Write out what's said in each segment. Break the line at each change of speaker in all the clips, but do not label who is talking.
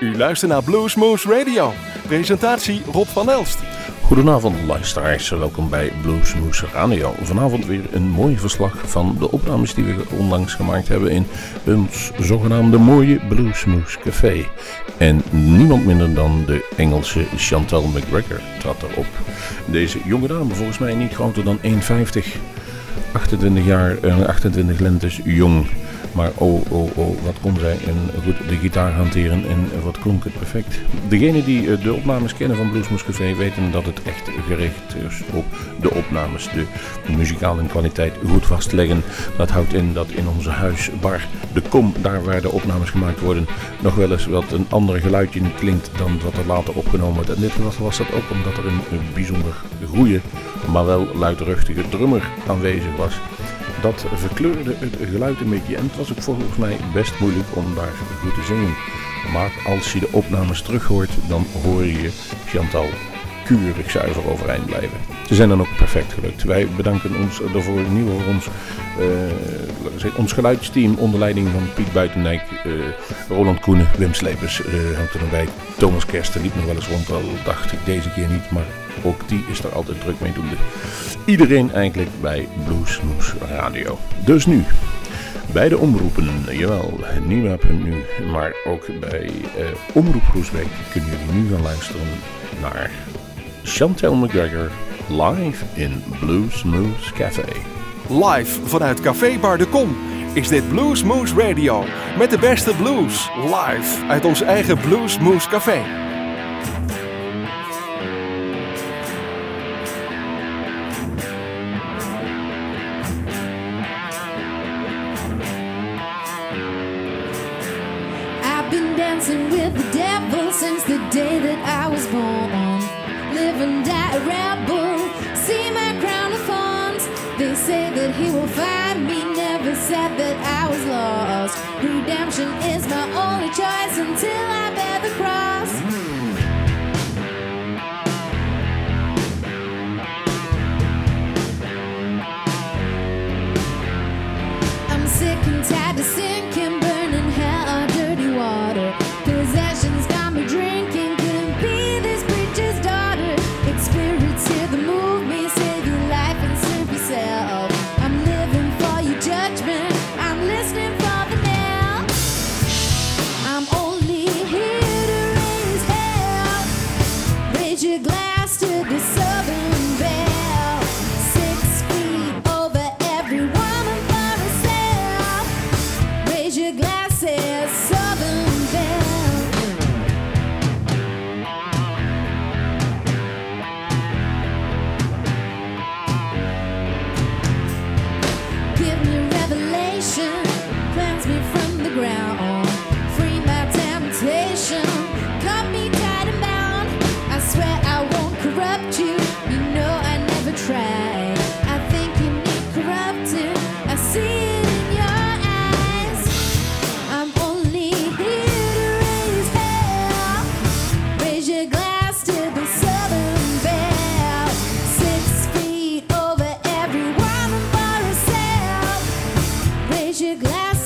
U luistert naar Bluesmoose Radio. Presentatie Rob van Elst.
Goedenavond luisteraars, welkom bij Bluesmoose Radio. Vanavond weer een mooi verslag van de opnames die we onlangs gemaakt hebben in ons zogenaamde mooie Bluesmoose Café. En niemand minder dan de Engelse Chantal McGregor trad erop. Deze jonge dame, volgens mij niet groter dan 1,50, 28 jaar, 28 lentes jong. Maar oh, oh, oh, wat kon zij en goed de gitaar hanteren en wat klonk het perfect. Degenen die eh, de opnames kennen van Bluesmoes Café weten dat het echt gericht is op de opnames. De muzikale kwaliteit goed vastleggen. Dat houdt in dat in onze huisbar, de kom, daar waar de opnames gemaakt worden, nog wel eens wat een ander geluidje klinkt dan wat er later opgenomen wordt. En dit was, was dat ook omdat er een, een bijzonder goede, maar wel luidruchtige drummer aanwezig was dat verkleurde het geluid een beetje. En het was ook volgens mij best moeilijk om daar goed te zingen. Maar als je de opnames terug hoort, dan hoor je Chantal keurig zuiver overeind blijven. Ze zijn dan ook perfect gelukt. Wij bedanken ons daarvoor ieder geval ons, uh, ons geluidsteam onder leiding van Piet Buitendijk, uh, Roland Koenen, Wim Slepers uh, nog bij. Thomas Kersten liep nog wel eens rond, al dacht ik deze keer niet, maar ook die is er altijd druk mee doende. Iedereen eigenlijk bij Bluesmoes Radio. Dus nu, bij de omroepen, jawel, Nieuwa.nu, maar ook bij uh, Omroep Groesbeek kunnen jullie nu gaan luisteren naar Chantel McGregor live in Bluesmoose Café.
Live vanuit Café Bar de Kom is dit Bluesmoose Radio met de beste blues live uit ons eigen Bluesmoose Café.
Dancing with the devil since the day that I was born. Live and die a rebel, see my crown of thorns. They say that he will find me, never said that I was lost. Redemption is my only choice until I bear the cross.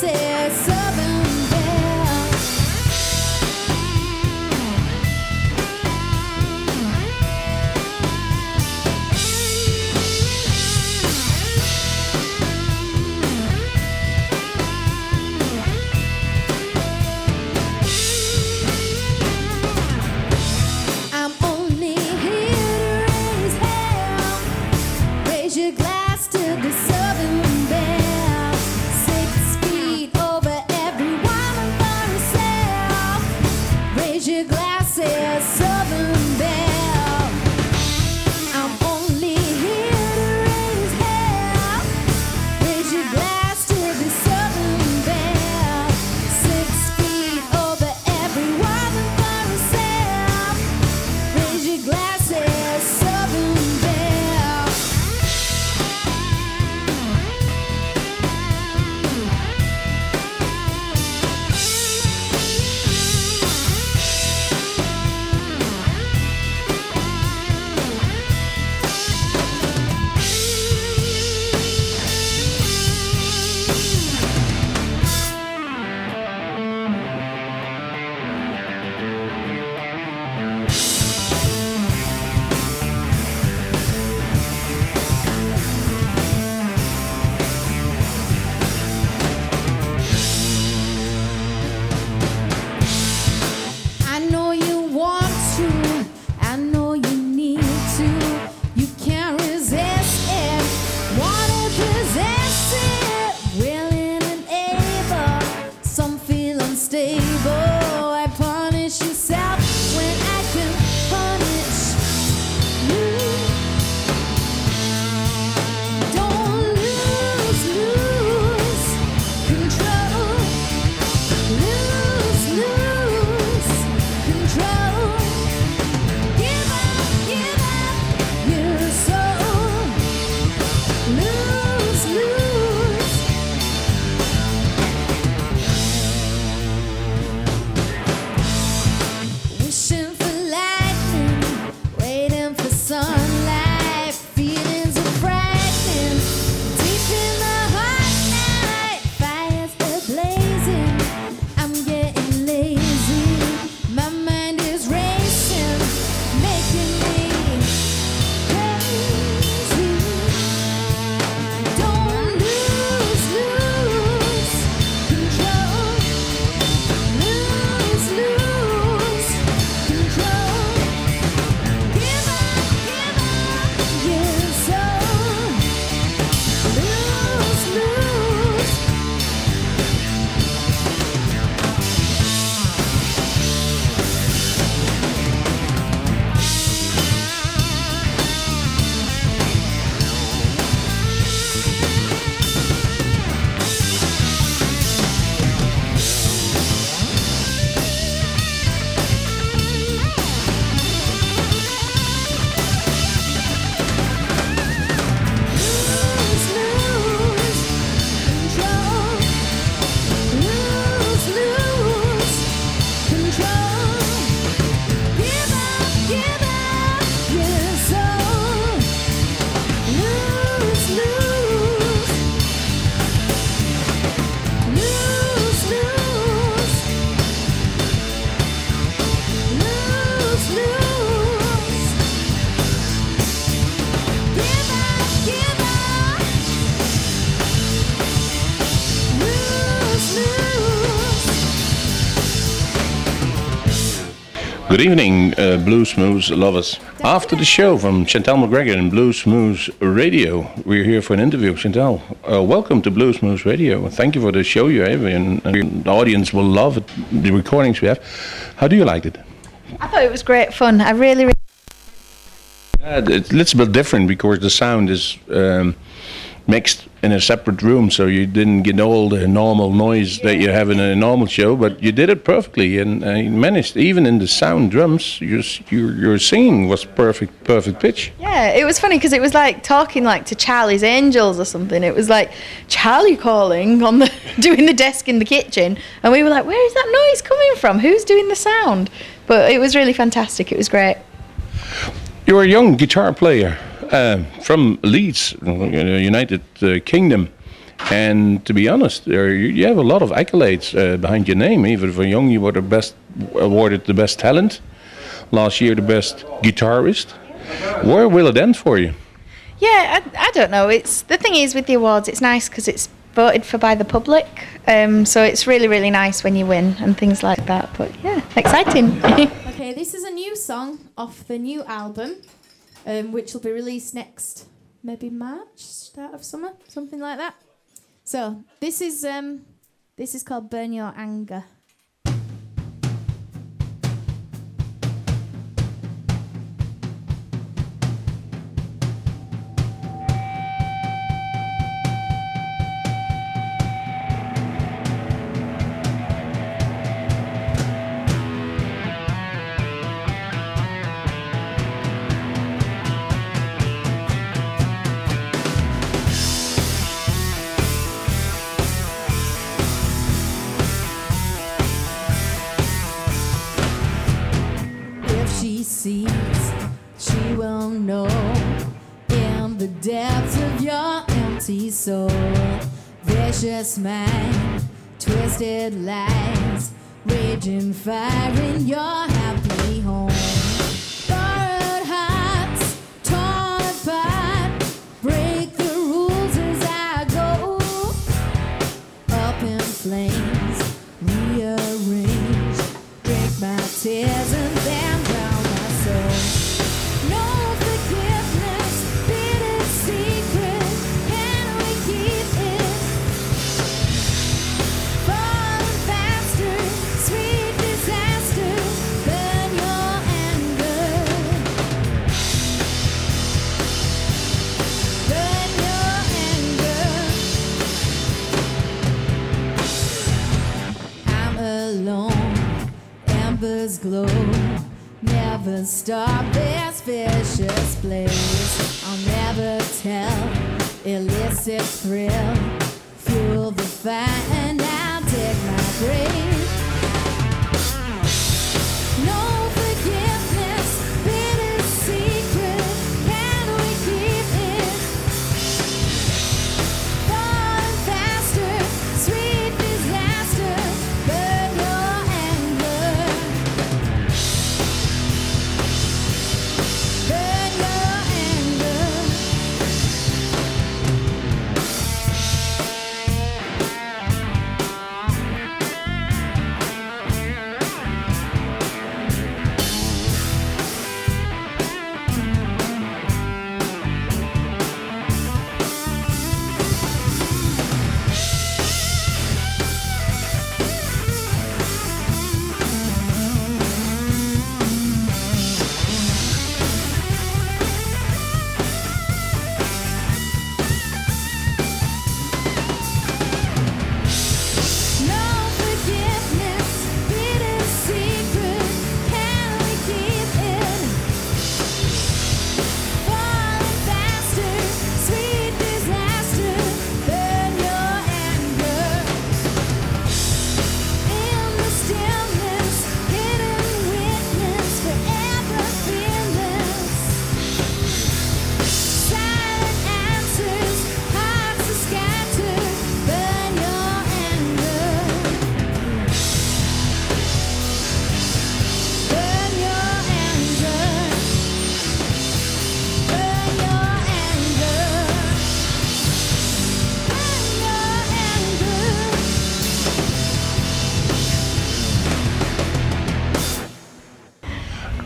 sucesso.
Good evening, uh, Bluesmoose lovers. After the show from Chantel McGregor and Bluesmoose Radio, we're here for an interview. Chantel, uh, welcome to Bluesmoose Radio. Thank you for the show you have, and, and the audience will love it, the recordings we have. How do you like it?
I thought it was great fun. I really, really
Yeah, it's a little bit different because the sound is um, mixed in a separate room, so you didn't get all the normal noise that you have in a normal show, but you did it perfectly and uh, you managed. Even in the sound drums, your your, your singing was perfect, perfect pitch.
yeah, it was funny because it was like talking like to Charlie's Angels or something. It was like Charlie calling on the doing the desk in the kitchen, and we were like, "Where is that noise coming from? Who's doing the sound?" But it was really fantastic. It was great.
You're a young guitar player from Leeds, uh, United uh, Kingdom. And to be honest, there you, you have a lot of accolades uh, behind your name. Even for young, you were the best, awarded the best talent. Last year, the best guitarist. Where will it end for you?
Yeah, I, I don't know. It's the thing is with the awards, it's nice because it's voted for by the public. Um, so it's really, really nice when you win and things like that. But yeah, exciting.
Okay, this is a new song off the new album, um, which will be released next, maybe March, start of summer, something like that. So this is um, this is called "Burn Your Anger." Mind, twisted lies, raging fire in your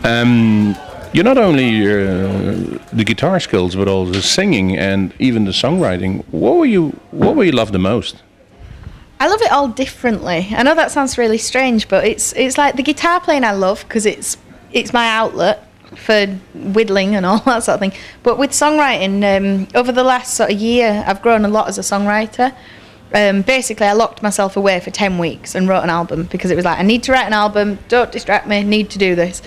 Um, you're not only uh, the guitar skills, but also the singing and even the songwriting. What were you? What were you love the most?
I love it all differently. I know that sounds really strange, but it's it's like the guitar playing I love because it's it's my outlet for whittling and all that sort of thing. But with songwriting, um, over the last sort of year, I've grown a lot as a songwriter. Um, basically, I locked myself away for 10 weeks and wrote an album because it was like, I need to write an album, don't distract me, need to do this.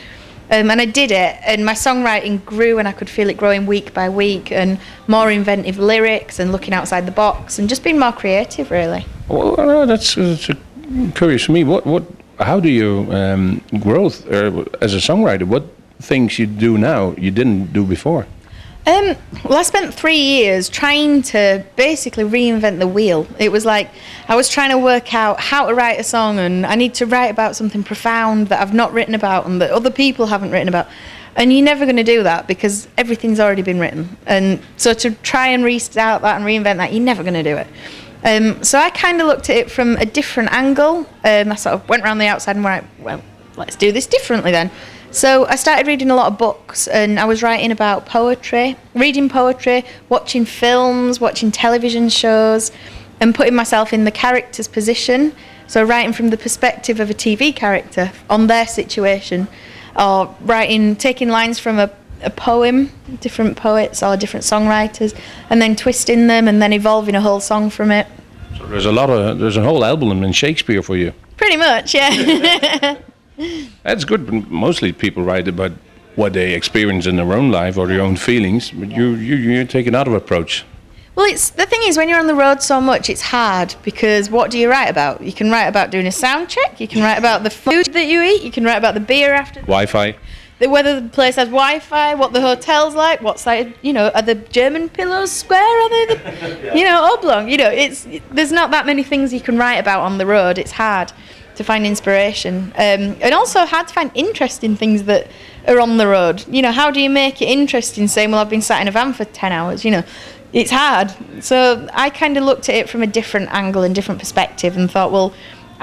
Um, and I did it, and my songwriting grew, and I could feel it growing week by week, and more inventive lyrics, and looking outside the box, and just being more creative, really.
Well, that's, that's curious for me. What, what, how do you um, uh, as a songwriter? What things you do now you didn't do before?
Um, well, I spent three years trying to basically reinvent the wheel. It was like I was trying to work out how to write a song, and I need to write about something profound that I've not written about and that other people haven't written about. And you're never going to do that because everything's already been written. And so to try and restart that and reinvent that, you're never going to do it. Um, so I kind of looked at it from a different angle. Um, I sort of went around the outside and went, well, let's do this differently then. So I started reading a lot of books and I was writing about poetry, reading poetry, watching films, watching television shows, and putting myself in the character's position. So writing from the perspective of a TV character on their situation, or writing, taking lines from a, a poem, different poets or different songwriters, and then twisting them and then evolving a whole song from it.
So there's a lot of there's a whole album in Shakespeare for you.
Pretty much, yeah.
That's good. but Mostly people write about what they experience in their own life or their own feelings, but you you you take another approach.
Well, it's the thing is when you're on the road so much, it's hard because what do you write about? You can write about doing a sound check. You can write about the food that you eat. You can write about the beer after.
Wi-Fi.
The, whether the place has Wi-Fi, what the hotel's like, what side, you know, are the German pillows square? Are they, the, you know, oblong? You know, it's there's not that many things you can write about on the road. It's hard to find inspiration, um, and also hard to find interesting things that are on the road. You know, how do you make it interesting? Saying, well, I've been sat in a van for ten hours. You know, it's hard. So I kind of looked at it from a different angle and different perspective, and thought, well.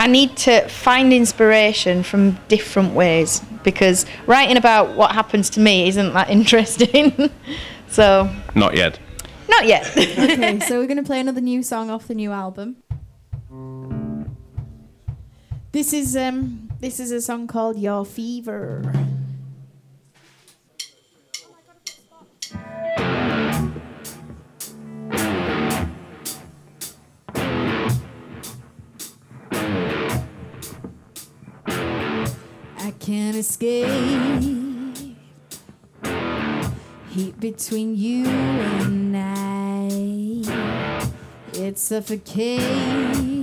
I need to find inspiration from different ways because writing about what happens to me isn't that interesting. so,
Not yet.
not yet.
okay, so we're gonna play another new song off the new album. This is um this is a song called Your Fever. I can't escape heat between you and I. It suffocates,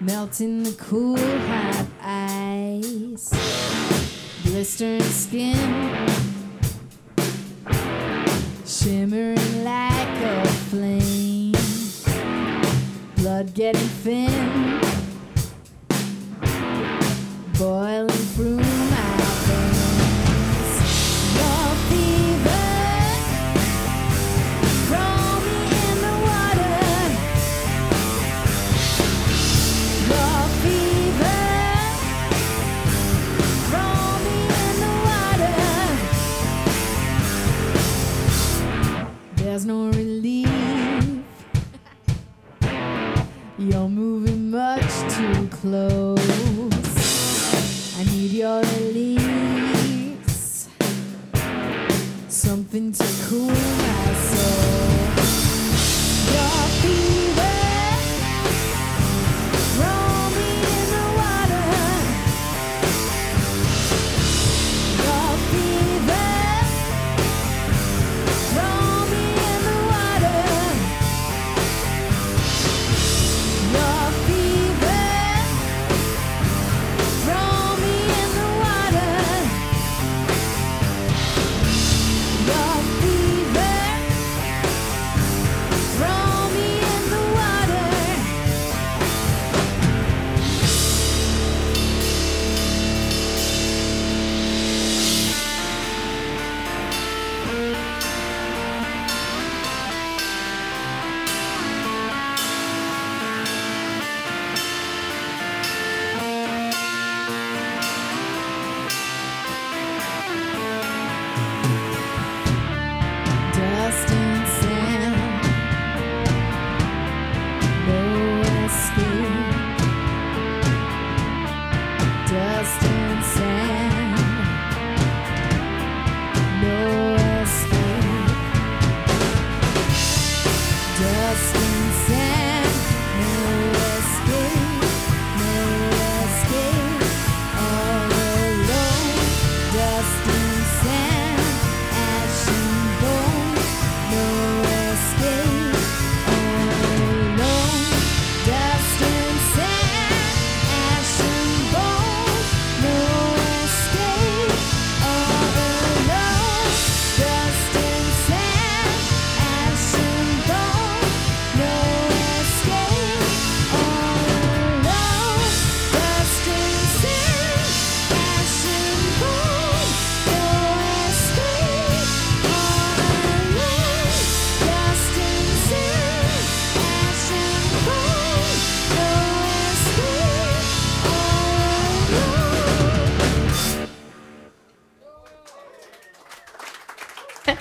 melting the cool hot ice, blistering skin, shimmering like a flame, blood getting thin, boiling through There's no relief. You're moving much too close. I need your release something to cool my soul.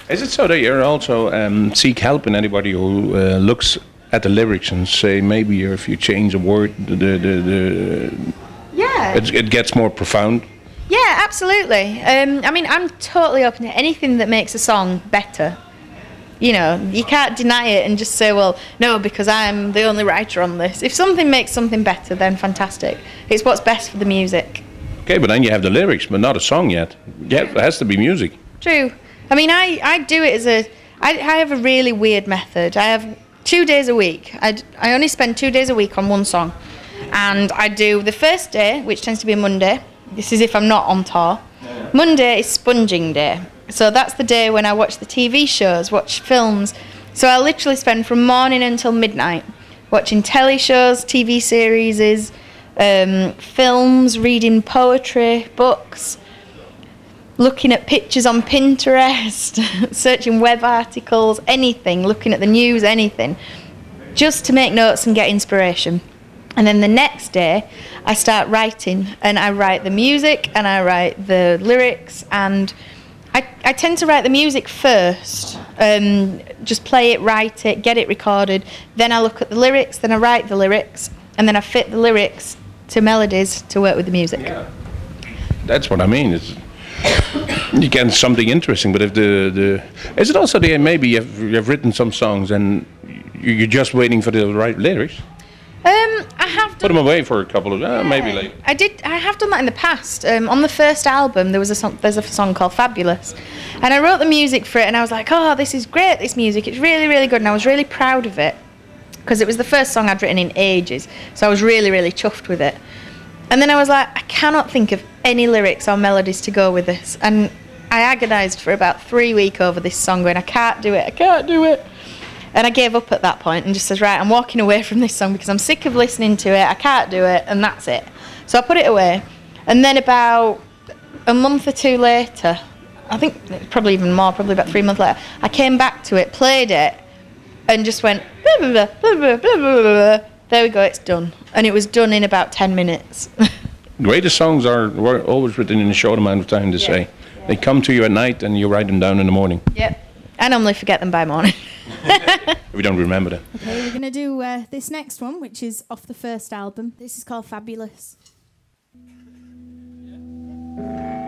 Is it so that you also um, seek help in anybody who uh, looks at the lyrics and say maybe if you change a word, the the, the, the
Yeah.
it, it gets more profound?
Yeah, absolutely. Um, I mean, I'm totally open to anything that makes a song better. You know, you can't deny it and just say, well, no, because I'm the only writer on this. If something makes something better, then fantastic. It's what's best for the music.
Okay, but then you have the lyrics, but not a song yet. Yeah, it has to be music.
True. I mean, I, I do it as a. I, I have a really weird method. I have two days a week. I, d- I only spend two days a week on one song. And I do the first day, which tends to be Monday. This is if I'm not on tour. Monday is sponging day. So that's the day when I watch the TV shows, watch films. So I literally spend from morning until midnight watching telly shows, TV series, um, films, reading poetry, books looking at pictures on Pinterest, searching web articles, anything, looking at the news, anything, just to make notes and get inspiration. And then the next day, I start writing, and I write the music and I write the lyrics, and I, I tend to write the music first, um, just play it, write it, get it recorded. Then I look at the lyrics, then I write the lyrics, and then I fit the lyrics to melodies to work with the music. Yeah.
That's what I mean. It's, you get something interesting, but if the, the is it also the maybe you've, you've written some songs and you- you're just waiting for the right lyrics?
Um, I have
Put them away for a couple of uh, maybe like
I did. I have done that in the past. Um, on the first album, there was a song. There's a song called "Fabulous," and I wrote the music for it. And I was like, "Oh, this is great. This music. It's really, really good." And I was really proud of it because it was the first song I'd written in ages. So I was really, really chuffed with it. And then I was like, I cannot think of any lyrics or melodies to go with this. And I agonised for about three weeks over this song, going, I can't do it. I can't do it. And I gave up at that point and just says, right, I'm walking away from this song because I'm sick of listening to it. I can't do it, and that's it. So I put it away. And then about a month or two later, I think probably even more, probably about three months later, I came back to it, played it, and just went, blah, blah, blah, there we go, it's done. And it was done in about 10 minutes.
greatest songs are were always written in a short amount of time to say. They come to you at night and you write them down in the morning.
yep. I normally forget them by morning.
we don't remember them.
Okay, we're gonna do uh, this next one, which is off the first album. This is called Fabulous. I'm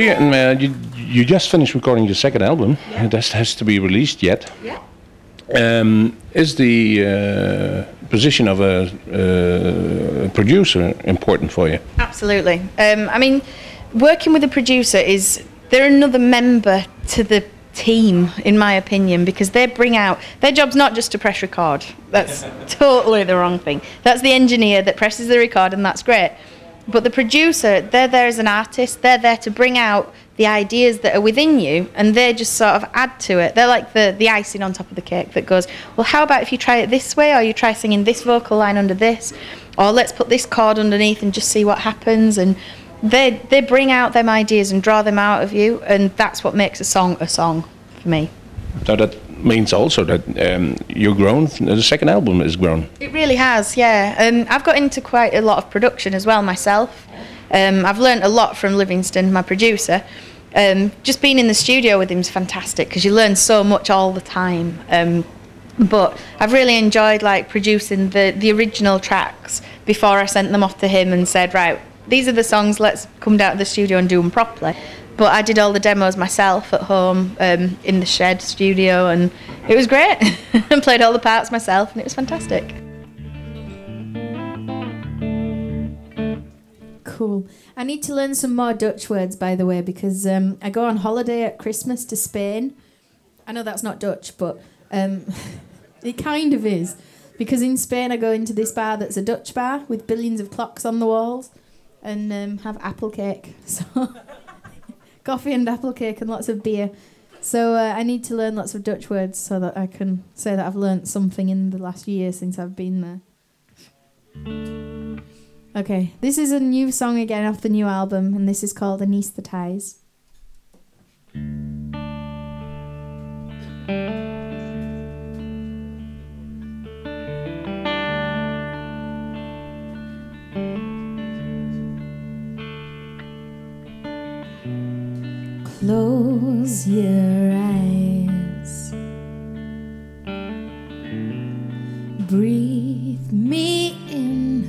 Do you,
uh, you? You just finished recording your second album. That has to be released yet.
Yeah.
Um, is the uh, position of a uh, producer important for you?
Absolutely. Um, I mean, working with a producer is they're another member to the team, in my opinion, because they bring out their job's not just to press record. That's totally the wrong thing. That's the engineer that presses the record, and that's great. But the producer, they're there as an artist. They're there to bring out the ideas that are within you, and they just sort of add to it. They're like the the icing on top of the cake that goes, well, how about if you try it this way, or you try singing this vocal line under this, or let's put this chord underneath and just see what happens. And they they bring out them ideas and draw them out of you, and that's what makes a song a song for me.
Means also that um, you're grown. The second album is grown.
It really has, yeah. Um, I've got into quite a lot of production as well myself. Um, I've learned a lot from Livingstone, my producer. Um, just being in the studio with him is fantastic because you learn so much all the time. Um, but I've really enjoyed like producing the the original tracks before I sent them off to him and said, right, these are the songs. Let's come down to the studio and do them properly. But I did all the demos myself at home um, in the shed studio, and it was great. and played all the parts myself, and it was fantastic.
Cool. I need to learn some more Dutch words, by the way, because um, I go on holiday at Christmas to Spain. I know that's not Dutch, but um, it kind of is. Because in Spain, I go into this bar that's a Dutch bar with billions of clocks on the walls and um, have apple cake. So, coffee and apple cake and lots of beer. So, uh, I need to learn lots of Dutch words so that I can say that I've learnt something in the last year since I've been there. Okay, this is a new song again off the new album, and this is called Anesthetize. Close your eyes. Breathe me in.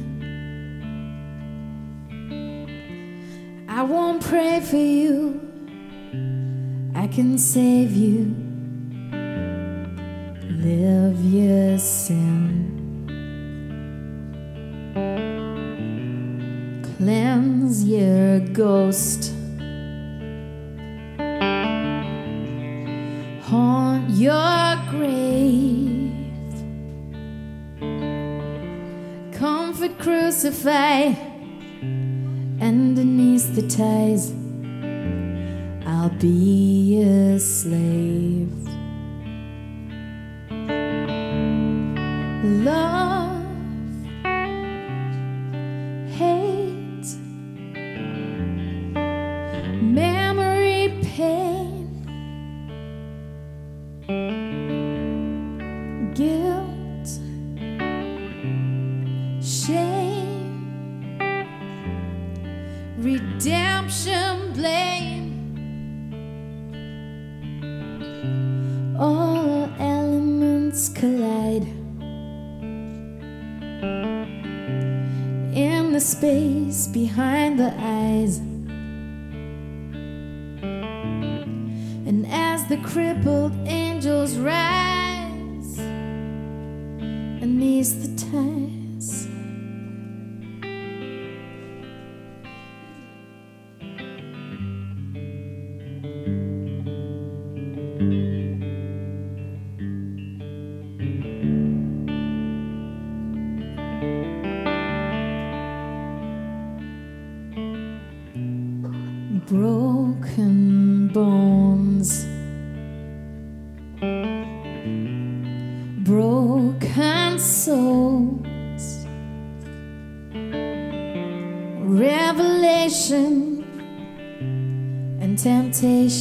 I won't pray for you. I can save you. Live your sin. Cleanse your ghost. Crucify and anesthetize. I'll be a slave.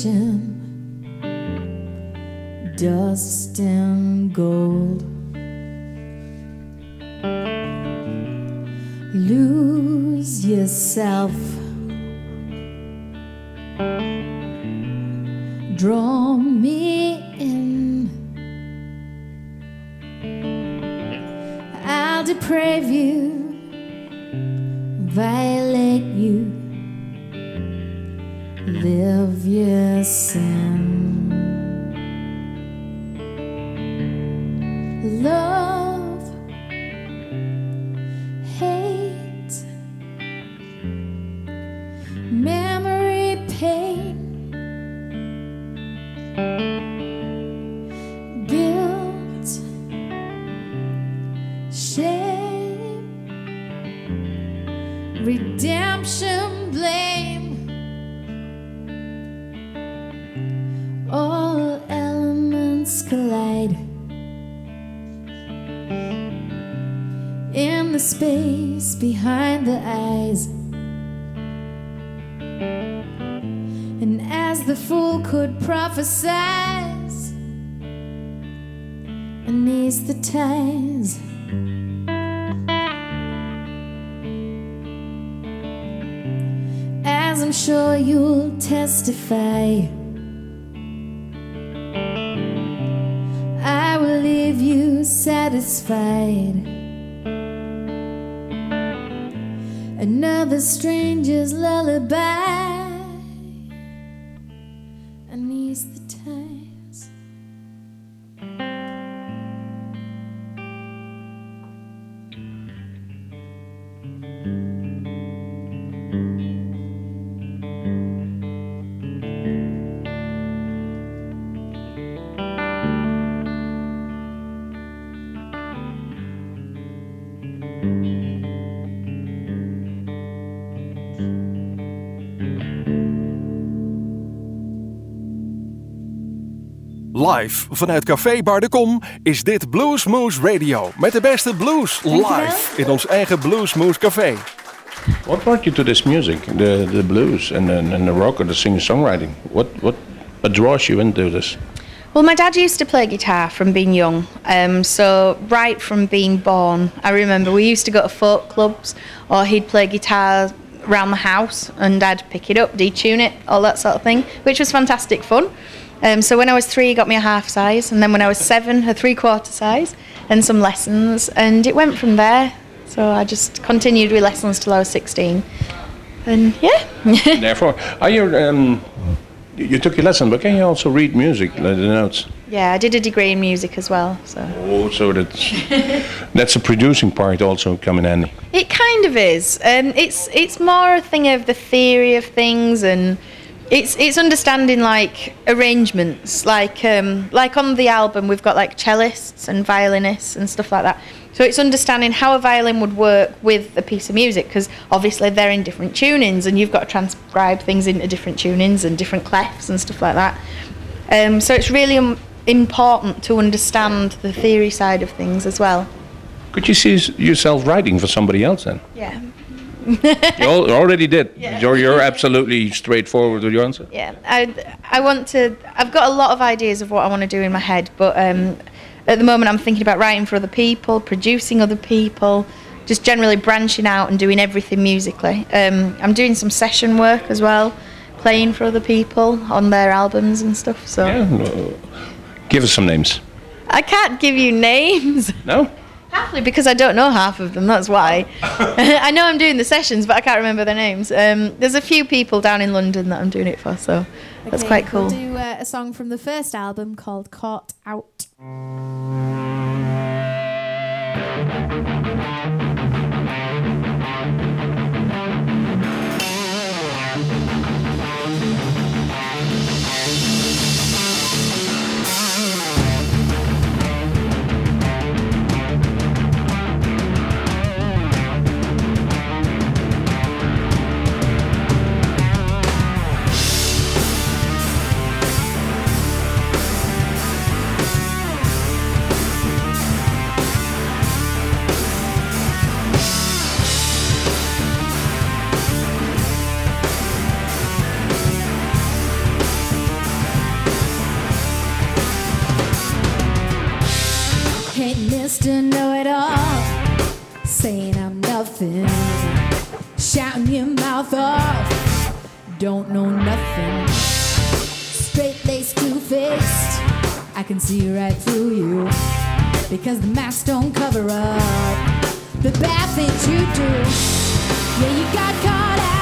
Temptation, dust and gold. Lose yourself. Draw me in. I'll deprave you, violate sin. Another stranger's lullaby.
Live vanuit Café Bar de Kom is dit Bluesmoose Radio. Met de beste blues live in ons eigen Bluesmoose Café.
What brought you to this music, the the blues and the, and the rock or the singer-songwriting? What what what draws you into this?
Well, my dad used to play guitar from being young. Um, so, right from being born, I remember we used to go to folk clubs or he'd play guitar around the house and I'd pick it up, detune it, all that sort of thing, which was fantastic fun. Um, so, when I was three, he got me a half size, and then when I was seven, a three quarter size, and some lessons, and it went from there. So, I just continued with lessons till I was 16. And yeah.
Therefore, are you um, you took your lesson, but can you also read music, the notes?
yeah, I did a degree in music as well. So.
Oh, so that's that's a producing part also come in handy.
It kind of is. Um, it's it's more a thing of the theory of things, and it's it's understanding like arrangements. Like um, like on the album, we've got like cellists and violinists and stuff like that. So it's understanding how a violin would work with a piece of music, because obviously they're in different tunings, and you've got to transcribe things into different tunings and different clefs and stuff like that. Um, so it's really um, important to understand the theory side of things as well.
Could you see yourself writing for somebody else then?
Yeah.
You al- already did.
Yeah.
You're, you're absolutely straightforward with your answer.
Yeah, I, I want to. I've got a lot of ideas of what I want to do in my head, but um, at the moment I'm thinking about writing for other people, producing other people, just generally branching out and doing everything musically. Um, I'm doing some session work as well, playing for other people on their albums and stuff. So
Yeah. Give us some names.
I can't give you names.
No?
Partly because I don't know half of them, that's why. I know I'm doing the sessions, but I can't remember their names. Um, there's a few people down in London that I'm doing it for, so that's quite cool.
We'll do uh, a song from the first album called Caught Out. Nothing, shouting your mouth off, don't know nothing. Straight laced, two faced, I can see right through you. Because the mask don't cover up the bad things you do. Yeah, you got caught out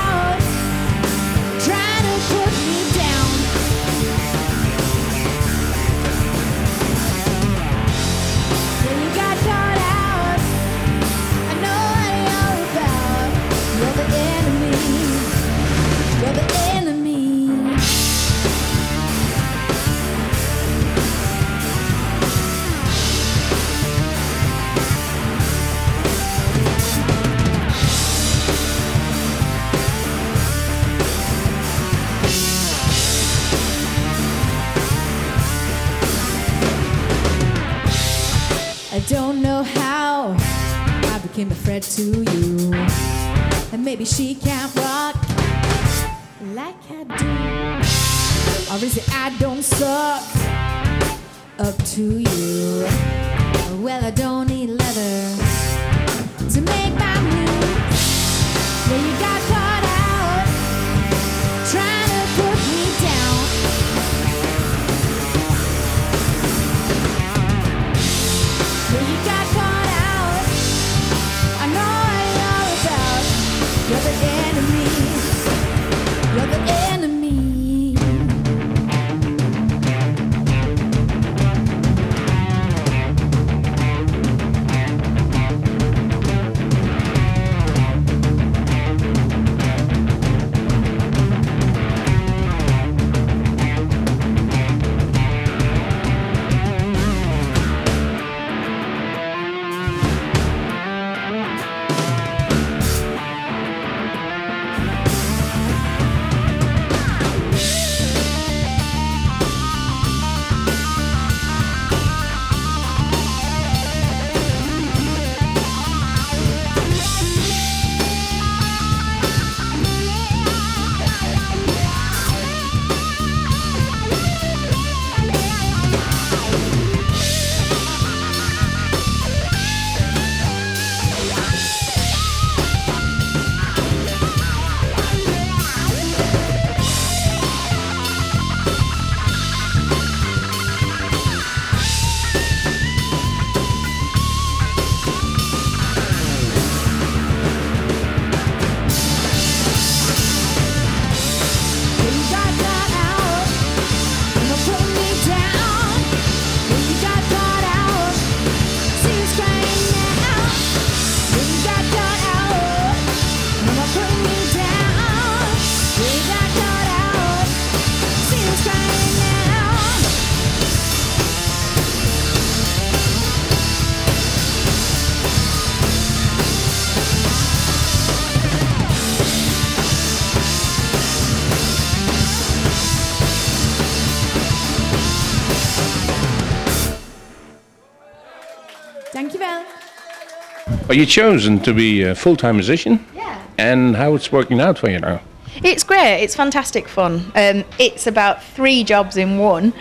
Are you chosen to be a full-time musician?
Yeah.
And how it's working out for you now?
It's great. It's fantastic fun. Um, it's about three jobs in one.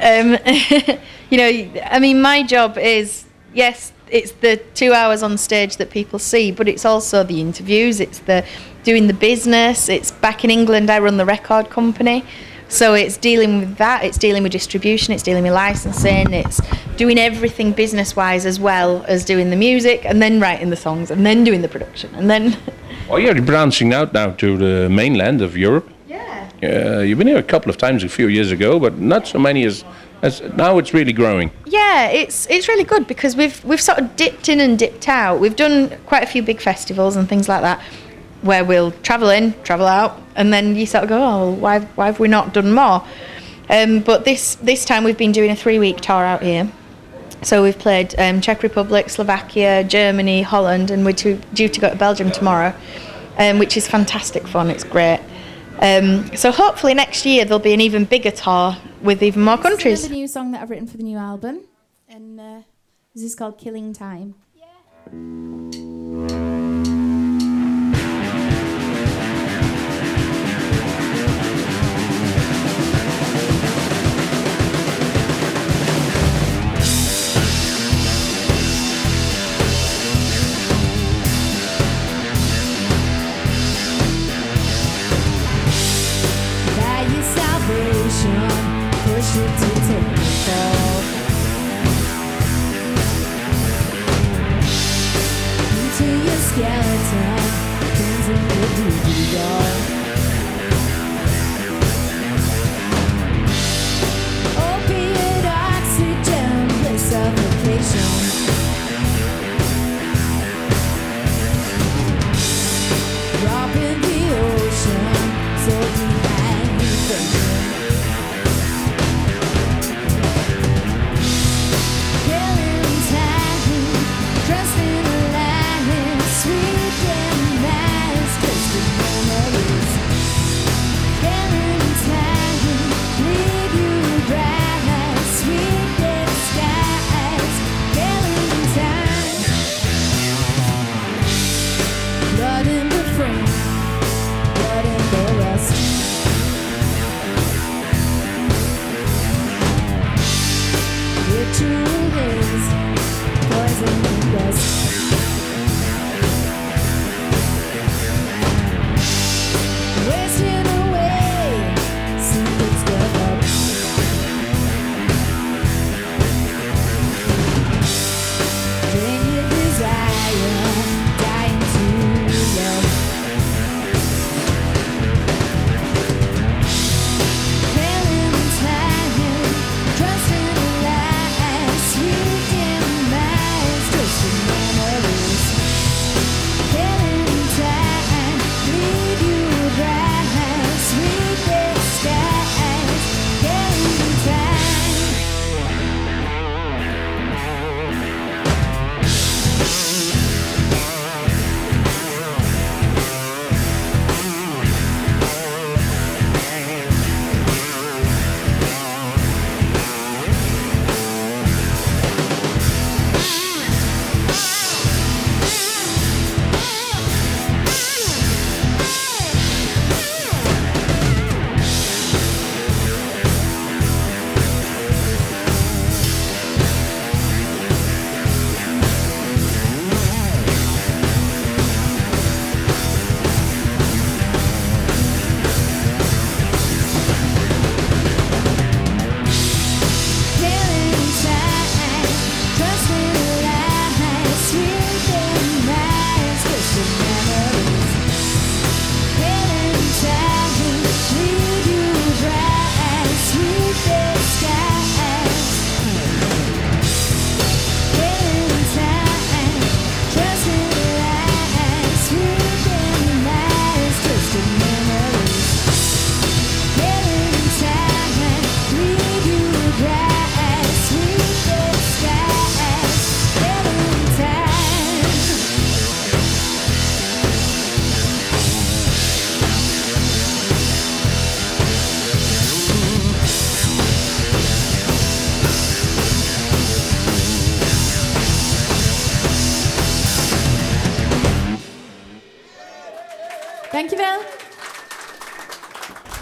Um, you know, I mean, my job is yes, it's the two hours on stage that people see, but it's also the interviews. It's the doing the business. It's back in England. I run the record company. So it's dealing with that, it's dealing with distribution, it's dealing with licensing, it's doing everything business wise as well as doing the music and then writing the songs and then doing the production and then
Well, you're branching out now to the mainland of Europe.
Yeah.
Uh, you've been here a couple of times a few years ago, but not so many as, as now it's really growing.
Yeah, it's it's really good because we've we've sort of dipped in and dipped out. We've done quite a few big festivals and things like that, where we'll travel in, travel out, and then you sort of go, oh, well, why why have we not done more? Um, but this this time we've been doing a three week tour out here. So we've played um, Czech Republic, Slovakia, Germany, Holland, and we're to, due to go to Belgium tomorrow, um, which is fantastic fun. It's great. Um, so hopefully next year there'll be an even bigger tour with even more
This is
countries.
another new song that I've written for the new album, and uh, this is called "Killing Time." That pushed you to take the fall. Into your skeleton, turns into a voodoo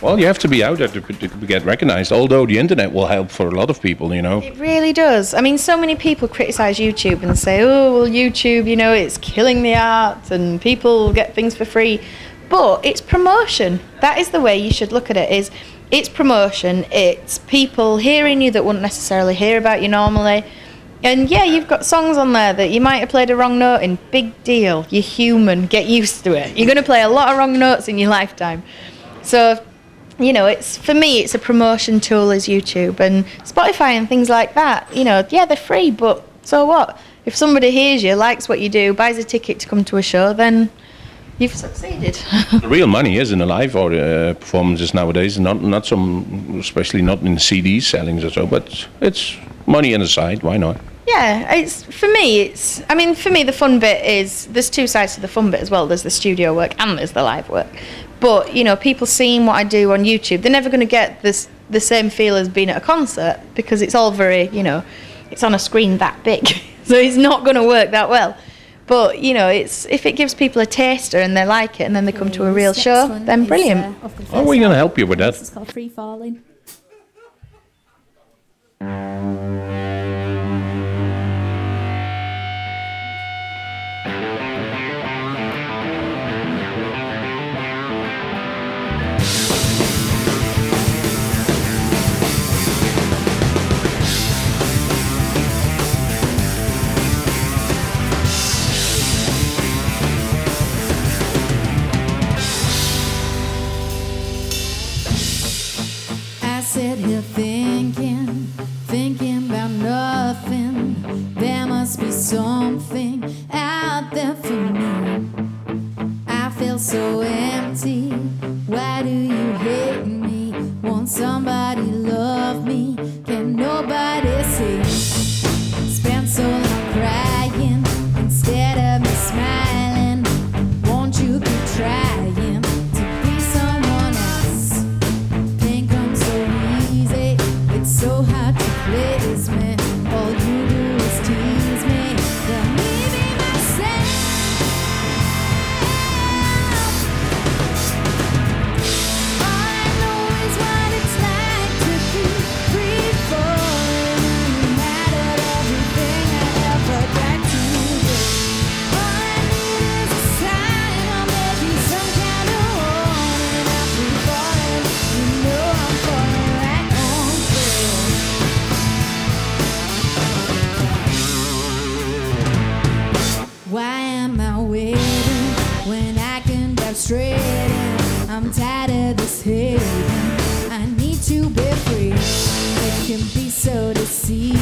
Well, you have to be out there to, to get recognized. Although the internet will help for a lot of people, you know.
It really does. I mean, so many people criticize YouTube and say, "Oh, well, YouTube, you know, it's killing the art, and people get things for free." But it's promotion. That is the way you should look at it. Is it's promotion. It's people hearing you that wouldn't necessarily hear about you normally. And yeah, you've got songs on there that you might have played a wrong note in. Big deal. You're human. Get used to it. You're going to play a lot of wrong notes in your lifetime. So you know, it's for me, it's a promotion tool as YouTube and Spotify and things like that. You know, yeah, they're free, but so what? If somebody hears you, likes what you do, buys a ticket to come to a show, then you've succeeded.
the real money is in the live or uh, performances nowadays, not not some, especially not in CD sellings or so. But it's money on the side. Why not?
yeah, it's for me. It's I mean, for me, the fun bit is there's two sides to the fun bit as well. There's the studio work and there's the live work. But you know, people seeing what I do on YouTube, they're never going to get this the same feel as being at a concert because it's all very you know, it's on a screen that big, so it's not going to work that well. But you know, it's if it gives people a taster and they like it, and then they come to a real
This
show,
next one
then
is,
brilliant.
uh, off the
Oh, we're gonna help you with that.
It's called Free Falling. see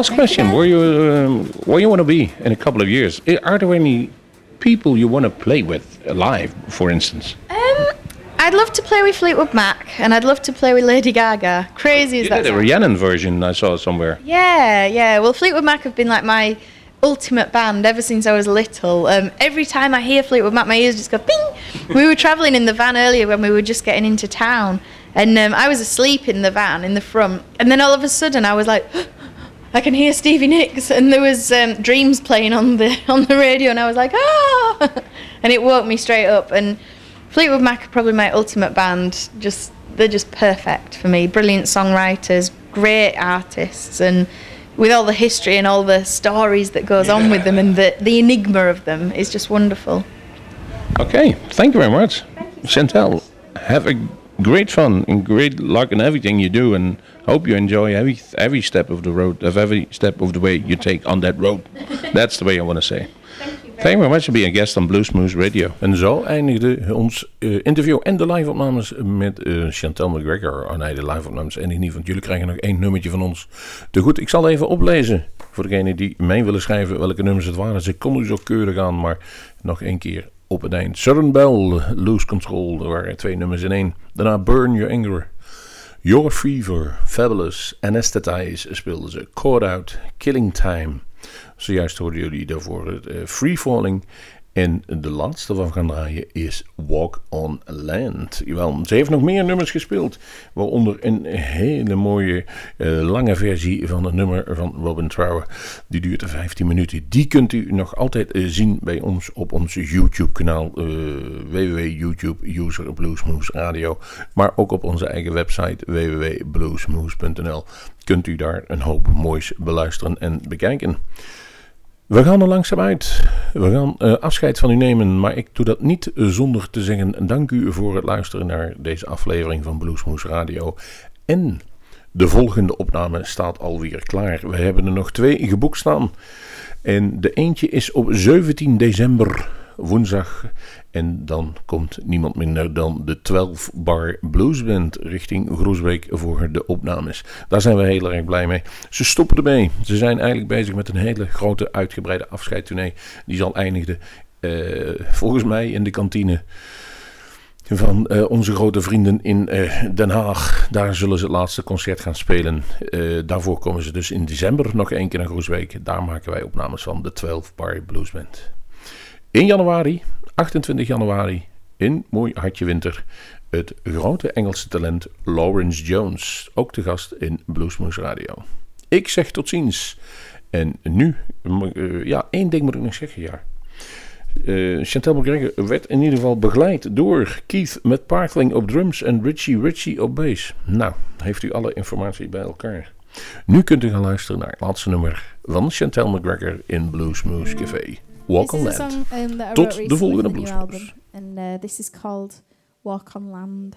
Last question: Where you um, where you want to be in a couple of years? Are there any people you want to play with live, for instance?
Um, I'd love to play with Fleetwood Mac, and I'd love to play with Lady Gaga. Crazy as
You
that
did a. Rhiannon version I saw somewhere.
Yeah, yeah. Well, Fleetwood Mac have been like my ultimate band ever since I was little. Um, every time I hear Fleetwood Mac, my ears just go bing. we were travelling in the van earlier when we were just getting into town, and um, I was asleep in the van in the front, and then all of a sudden I was like. I can hear Stevie Nicks, and there was um, Dreams playing on the on the radio, and I was like, ah, and it woke me straight up. And Fleetwood Mac are probably my ultimate band. Just they're just perfect for me. Brilliant songwriters, great artists, and with all the history and all the stories that goes on with them, and the the enigma of them is just wonderful.
Okay, thank you very much, Chantel. Have a great fun and great luck in everything you do, and hope you enjoy every every step of the road, of every step of the way you take on that road. That's the way I want to say. Thank you very much for being a guest on Blues Moose Radio. En zo eindigde ons eh, interview en de live-opnames met eh, Chantal McGregor. Oh nee, de live-opnames en niet, want jullie krijgen nog één nummertje van ons te goed. Ik zal even oplezen voor degenen die mee willen schrijven welke nummers het waren. Ze konden zo keurig aan, maar nog één keer op het eind. Southern Bell, Lose Control, er waren twee nummers in één. Daarna Burn Your Anger. Your Fever, Fabulous, Anesthetize speelden ze. Caught Out, Killing Time. Zojuist hoorden jullie daarvoor het eh, Free Falling. En de laatste wat we gaan draaien is Walk on Land. Jawel, ze heeft nog meer nummers gespeeld. Waaronder een hele mooie eh, lange versie van een nummer van Robin Trower. Die duurt 15 minuten. Die kunt u nog altijd eh, zien bij ons op ons YouTube kanaal. eh www.youtube user Radio. Maar ook op onze eigen website www.bluesmoose.nl kunt u daar een hoop moois beluisteren en bekijken. We gaan er langzaam uit. We gaan eh, afscheid van u nemen, maar ik doe dat niet zonder te zeggen dank u voor het luisteren naar deze aflevering van Bluesmoose Radio. En de volgende opname staat alweer klaar. We hebben er nog twee geboekt staan. En de eentje is op 17 december, woensdag. En dan komt niemand minder dan de 12 Bar Blues Band richting Groesbeek voor de opnames. Daar zijn we heel erg blij mee. Ze stoppen ermee. Ze zijn eigenlijk bezig met een hele grote uitgebreide afscheidtournee. Die zal eindigen eh, volgens mij in de kantine van eh, onze grote vrienden in eh, Den Haag. Daar zullen ze het laatste concert gaan spelen. Daarvoor komen ze dus in december nog één keer naar Groesbeek. Daar maken wij opnames van de 12 Bar Blues Band. In januari, 28 januari in Mooi Hartje Winter het grote Engelse talent Lawrence Jones, ook te gast in Bluesmoose Radio. Ik zeg tot ziens. En nu, eh, ja, één ding moet ik nog zeggen, ja. Eh, Chantel McGregor werd in ieder geval begeleid door Keith met Parkling op drums en Richie Richie op bass. Nou, heeft u alle informatie bij elkaar. Nu kunt u gaan luisteren naar het laatste nummer van Chantel McGregor in Bluesmoose Café. Walk on Land.
Um,
Tot de volgende blues.
And uh, is called Walk on Land.